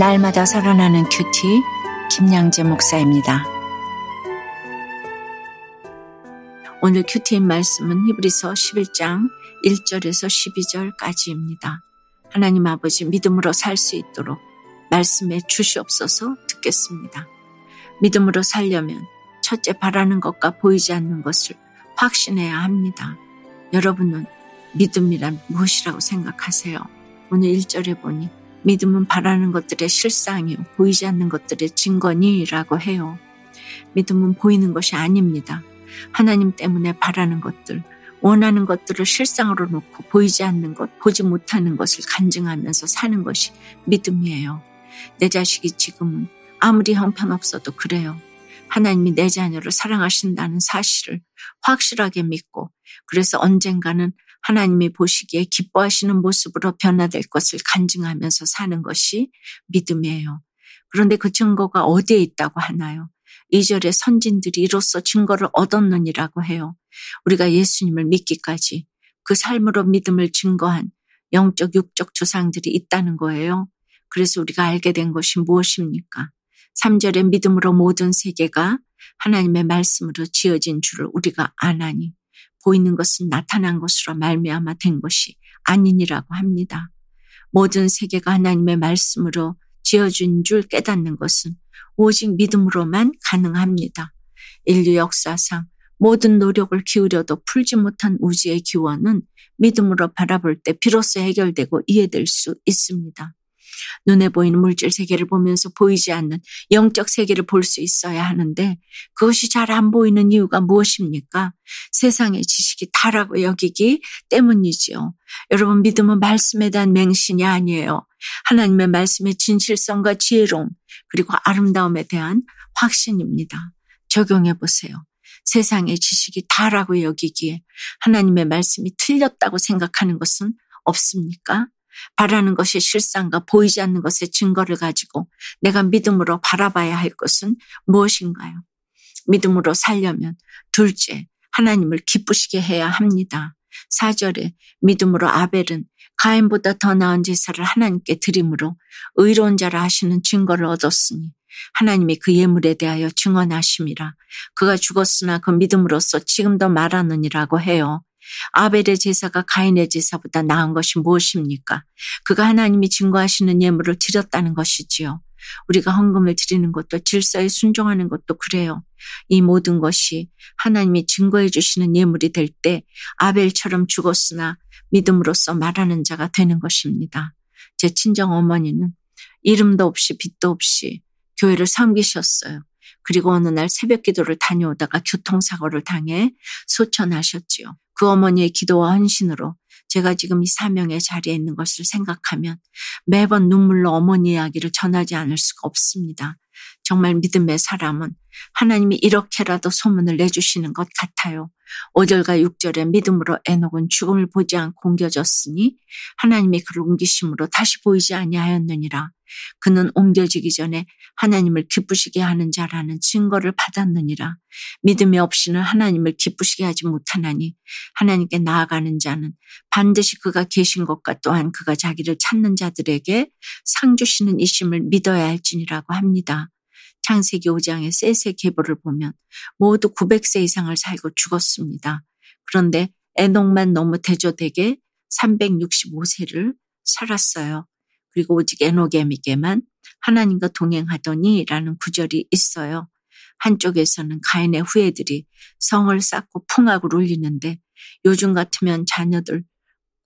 날마다 살아나는 큐티 김양재 목사입니다. 오늘 큐티인 말씀은 히브리서 11장 1절에서 12절까지입니다. 하나님 아버지 믿음으로 살 수 있도록 말씀해 주시옵소서 듣겠습니다. 믿음으로 살려면 첫째 바라는 것과 보이지 않는 것을 확신해야 합니다. 여러분은 믿음이란 무엇이라고 생각하세요? 오늘 1절에 보니 믿음은 바라는 것들의 실상이요. 보이지 않는 것들의 증거니라고 해요. 믿음은 보이는 것이 아닙니다. 하나님 때문에 바라는 것들, 원하는 것들을 실상으로 놓고 보이지 않는 것, 보지 못하는 것을 간증하면서 사는 것이 믿음이에요. 내 자식이 지금은 아무리 형편없어도 그래요. 하나님이 내 자녀를 사랑하신다는 사실을 확실하게 믿고 그래서 언젠가는 하나님이 보시기에 기뻐하시는 모습으로 변화될 것을 간증하면서 사는 것이 믿음이에요. 그런데 그 증거가 어디에 있다고 하나요? 2절에 선진들이 이로써 증거를 얻었느니라고 해요. 우리가 예수님을 믿기까지 그 삶으로 믿음을 증거한 영적, 육적 조상들이 있다는 거예요. 그래서 우리가 알게 된 것이 무엇입니까? 3절에 믿음으로 모든 세계가 하나님의 말씀으로 지어진 줄을 우리가 아나니 보이는 것은 나타난 것으로 말미암아 된 것이 아니니라고 합니다. 모든 세계가 하나님의 말씀으로 지어진 줄 깨닫는 것은 오직 믿음으로만 가능합니다. 인류 역사상 모든 노력을 기울여도 풀지 못한 우주의 기원은 믿음으로 바라볼 때 비로소 해결되고 이해될 수 있습니다. 눈에 보이는 물질 세계를 보면서 보이지 않는 영적 세계를 볼 수 있어야 하는데 그것이 잘 안 보이는 이유가 무엇입니까? 세상의 지식이 다라고 여기기 때문이지요. 여러분 믿음은 말씀에 대한 맹신이 아니에요. 하나님의 말씀의 진실성과 지혜로움 그리고 아름다움에 대한 확신입니다. 적용해 보세요. 세상의 지식이 다라고 여기기에 하나님의 말씀이 틀렸다고 생각하는 것은 없습니까? 바라는 것이 실상과 보이지 않는 것의 증거를 가지고 내가 믿음으로 바라봐야 할 것은 무엇인가요? 믿음으로 살려면 둘째, 하나님을 기쁘시게 해야 합니다. 4절에 믿음으로 아벨은 가인보다 더 나은 제사를 하나님께 드림으로 의로운 자라 하시는 증거를 얻었으니 하나님이 그 예물에 대하여 증언하심이라 그가 죽었으나 그 믿음으로써 지금도 말하느니라고 해요. 아벨의 제사가 가인의 제사보다 나은 것이 무엇입니까? 그가 하나님이 증거하시는 예물을 드렸다는 것이지요. 우리가 헌금을 드리는 것도 질서에 순종하는 것도 그래요. 이 모든 것이 하나님이 증거해 주시는 예물이 될 때 아벨처럼 죽었으나 믿음으로써 말하는 자가 되는 것입니다. 제 친정 어머니는 이름도 없이 빛도 없이 교회를 섬기셨어요. 그리고 어느 날 새벽 기도를 다녀오다가 교통사고를 당해 소천하셨지요. 그 어머니의 기도와 헌신으로 제가 지금 이 사명의 자리에 있는 것을 생각하면 매번 눈물로 어머니 이야기를 전하지 않을 수가 없습니다. 정말 믿음의 사람은 하나님이 이렇게라도 소문을 내주시는 것 같아요. 5절과 6절에 믿음으로 에녹은 죽음을 보지 않고 옮겨졌으니 하나님이 그를 옮기심으로 다시 보이지 아니하였느니라. 그는 옮겨지기 전에 하나님을 기쁘시게 하는 자라는 증거를 받았느니라. 믿음이 없이는 하나님을 기쁘시게 하지 못하나니 하나님께 나아가는 자는 반드시 그가 계신 것과 또한 그가 자기를 찾는 자들에게 상 주시는 이심을 믿어야 할지니라고 합니다. 창세기 5장의 셋의 계보를 보면 모두 900세 이상을 살고 죽었습니다. 그런데 에녹만 너무 대조되게 365세를 살았어요. 그리고 오직 에녹에게만 하나님과 동행하더니 라는 구절이 있어요. 한쪽에서는 가인의 후예들이 성을 쌓고 풍악을 울리는데 요즘 같으면 자녀들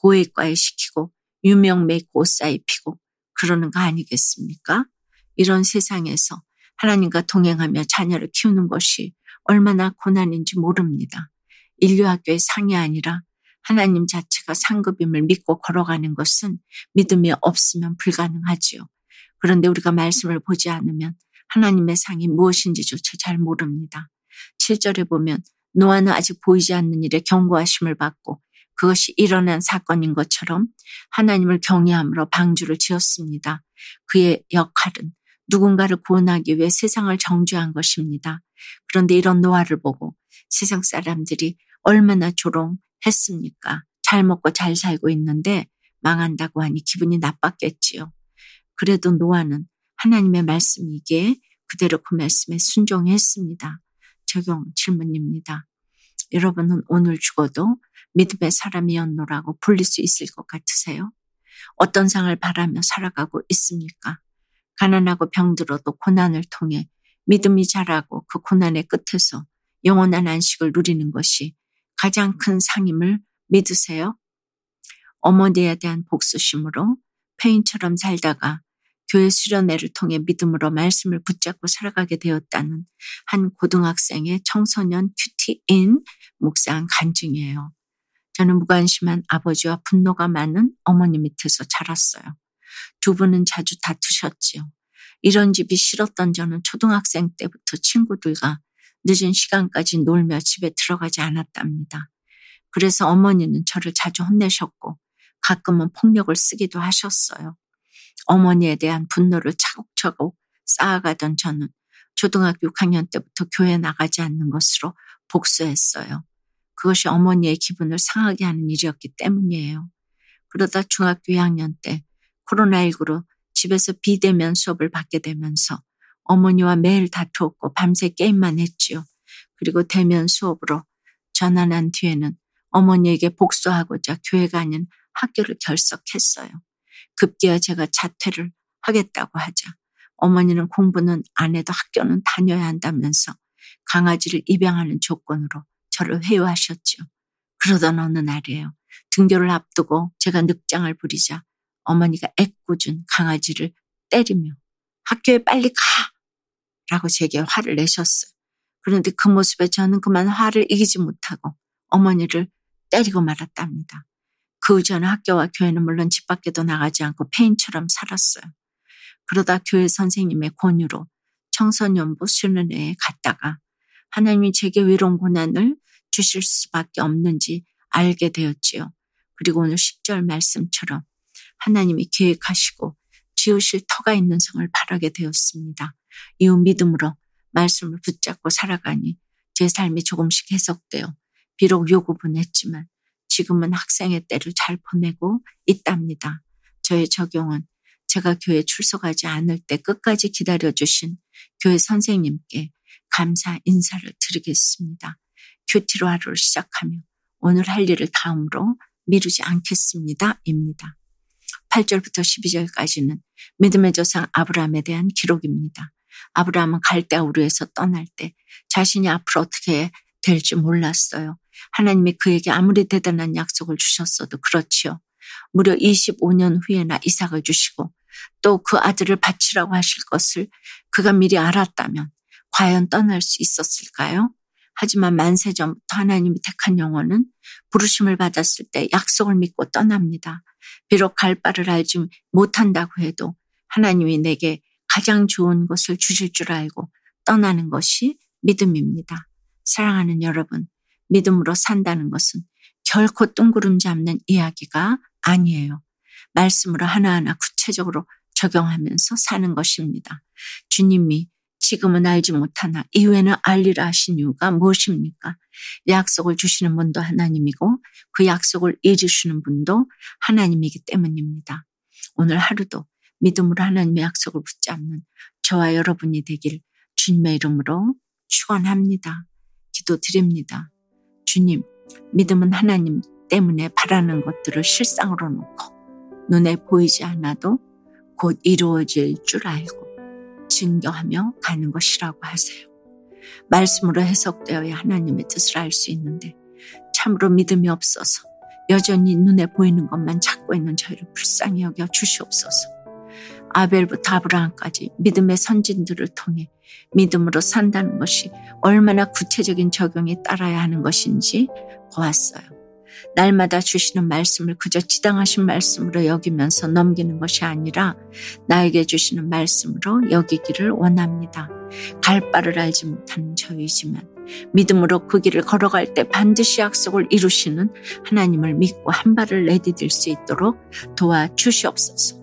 고액과에 시키고 유명 옷 사입히고 그러는 거 아니겠습니까? 이런 세상에서 하나님과 동행하며 자녀를 키우는 것이 얼마나 고난인지 모릅니다. 인류학교의 상이 아니라 하나님 자체가 상급임을 믿고 걸어가는 것은 믿음이 없으면 불가능하지요. 그런데 우리가 말씀을 보지 않으면 하나님의 상이 무엇인지조차 잘 모릅니다. 7절에 보면 노아는 아직 보이지 않는 일에 경고하심을 받고 그것이 일어난 사건인 것처럼 하나님을 경외함으로 방주를 지었습니다. 그의 역할은 누군가를 구원하기 위해 세상을 정죄한 것입니다. 그런데 이런 노아를 보고 세상 사람들이 얼마나 조롱 했습니까? 잘 먹고 잘 살고 있는데 망한다고 하니 기분이 나빴겠지요. 그래도 노아는 하나님의 말씀이기에 그대로 그 말씀에 순종했습니다. 적용 질문입니다. 여러분은 오늘 죽어도 믿음의 사람이었노라고 불릴 수 있을 것 같으세요? 어떤 상을 바라며 살아가고 있습니까? 가난하고 병들어도 고난을 통해 믿음이 자라고 그 고난의 끝에서 영원한 안식을 누리는 것이 가장 큰 상임을 믿으세요? 어머니에 대한 복수심으로 폐인처럼 살다가 교회 수련회를 통해 믿음으로 말씀을 붙잡고 살아가게 되었다는 한 고등학생의 청소년 큐티인 묵상 간증이에요. 저는 무관심한 아버지와 분노가 많은 어머니 밑에서 자랐어요. 두 분은 자주 다투셨지요. 이런 집이 싫었던 저는 초등학생 때부터 친구들과 늦은 시간까지 놀며 집에 들어가지 않았답니다. 그래서 어머니는 저를 자주 혼내셨고 가끔은 폭력을 쓰기도 하셨어요. 어머니에 대한 분노를 차곡차곡 쌓아가던 저는 초등학교 6학년 때부터 교회 나가지 않는 것으로 복수했어요. 그것이 어머니의 기분을 상하게 하는 일이었기 때문이에요. 그러다 중학교 2학년 때 코로나19로 집에서 비대면 수업을 받게 되면서 어머니와 매일 다투었고 밤새 게임만 했지요. 그리고 대면 수업으로 전환한 뒤에는 어머니에게 복수하고자 교회가 아닌 학교를 결석했어요. 급기야 제가 자퇴를 하겠다고 하자 어머니는 공부는 안 해도 학교는 다녀야 한다면서 강아지를 입양하는 조건으로 저를 회유하셨죠. 그러던 어느 날이에요. 등교를 앞두고 제가 늑장을 부리자 어머니가 애꿎은 강아지를 때리며 학교에 빨리 가! 라고 제게 화를 내셨어요. 그런데 그 모습에 저는 그만 화를 이기지 못하고 어머니를 때리고 말았답니다. 그 전에 학교와 교회는 물론 집 밖에도 나가지 않고 폐인처럼 살았어요. 그러다 교회 선생님의 권유로 청소년부 수련회에 갔다가 하나님이 제게 외로운 고난을 주실 수밖에 없는지 알게 되었지요. 그리고 오늘 10절 말씀처럼 하나님이 계획하시고 지으실 터가 있는 성을 바라게 되었습니다. 이후 믿음으로 말씀을 붙잡고 살아가니 제 삶이 조금씩 해석되어 비록 요구분 했지만 지금은 학생의 때를 잘 보내고 있답니다. 저의 적용은 제가 교회 출석하지 않을 때 끝까지 기다려주신 교회 선생님께 감사 인사를 드리겠습니다. 큐티로 하루를 시작하며 오늘 할 일을 다음으로 미루지 않겠습니다. 입니다. 8절부터 12절까지는 믿음의 조상 아브라함에 대한 기록입니다. 아브라함은 갈대아 우르에서 떠날 때 자신이 앞으로 어떻게 될지 몰랐어요. 하나님이 그에게 아무리 대단한 약속을 주셨어도 그렇지요. 무려 25년 후에나 이삭을 주시고 또 그 아들을 바치라고 하실 것을 그가 미리 알았다면 과연 떠날 수 있었을까요? 하지만 만세 전부터 하나님이 택한 영혼은 부르심을 받았을 때 약속을 믿고 떠납니다. 비록 갈 바를 알지 못한다고 해도 하나님이 내게 가장 좋은 것을 주실 줄 알고 떠나는 것이 믿음입니다. 사랑하는 여러분, 믿음으로 산다는 것은 결코 뚱구름 잡는 이야기가 아니에요. 말씀으로 하나하나 구체적으로 적용하면서 사는 것입니다. 주님이 지금은 알지 못하나 이후에는 알리라 하신 이유가 무엇입니까? 약속을 주시는 분도 하나님이고 그 약속을 이루시는 분도 하나님이기 때문입니다. 오늘 하루도 믿음으로 하나님의 약속을 붙잡는 저와 여러분이 되길 주님의 이름으로 축원합니다. 기도드립니다. 주님, 믿음은 하나님 때문에 바라는 것들을 실상으로 놓고 눈에 보이지 않아도 곧 이루어질 줄 알고 증거하며 가는 것이라고 하세요. 말씀으로 해석되어야 하나님의 뜻을 알 수 있는데 참으로 믿음이 없어서 여전히 눈에 보이는 것만 찾고 있는 저희를 불쌍히 여겨 주시옵소서. 아벨부터 아브라함까지 믿음의 선진들을 통해 믿음으로 산다는 것이 얼마나 구체적인 적용이 따라야 하는 것인지 보았어요. 날마다 주시는 말씀을 그저 지당하신 말씀으로 여기면서 넘기는 것이 아니라 나에게 주시는 말씀으로 여기기를 원합니다. 갈 바를 알지 못하는 저이지만 믿음으로 그 길을 걸어갈 때 반드시 약속을 이루시는 하나님을 믿고 한 발을 내디딜 수 있도록 도와 주시옵소서.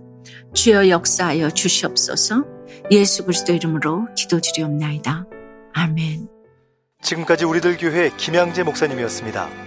주여 역사하여 주시옵소서. 예수 그리스도 이름으로 기도드리옵나이다. 아멘. 지금까지 우리들 교회 김양재 목사님이었습니다.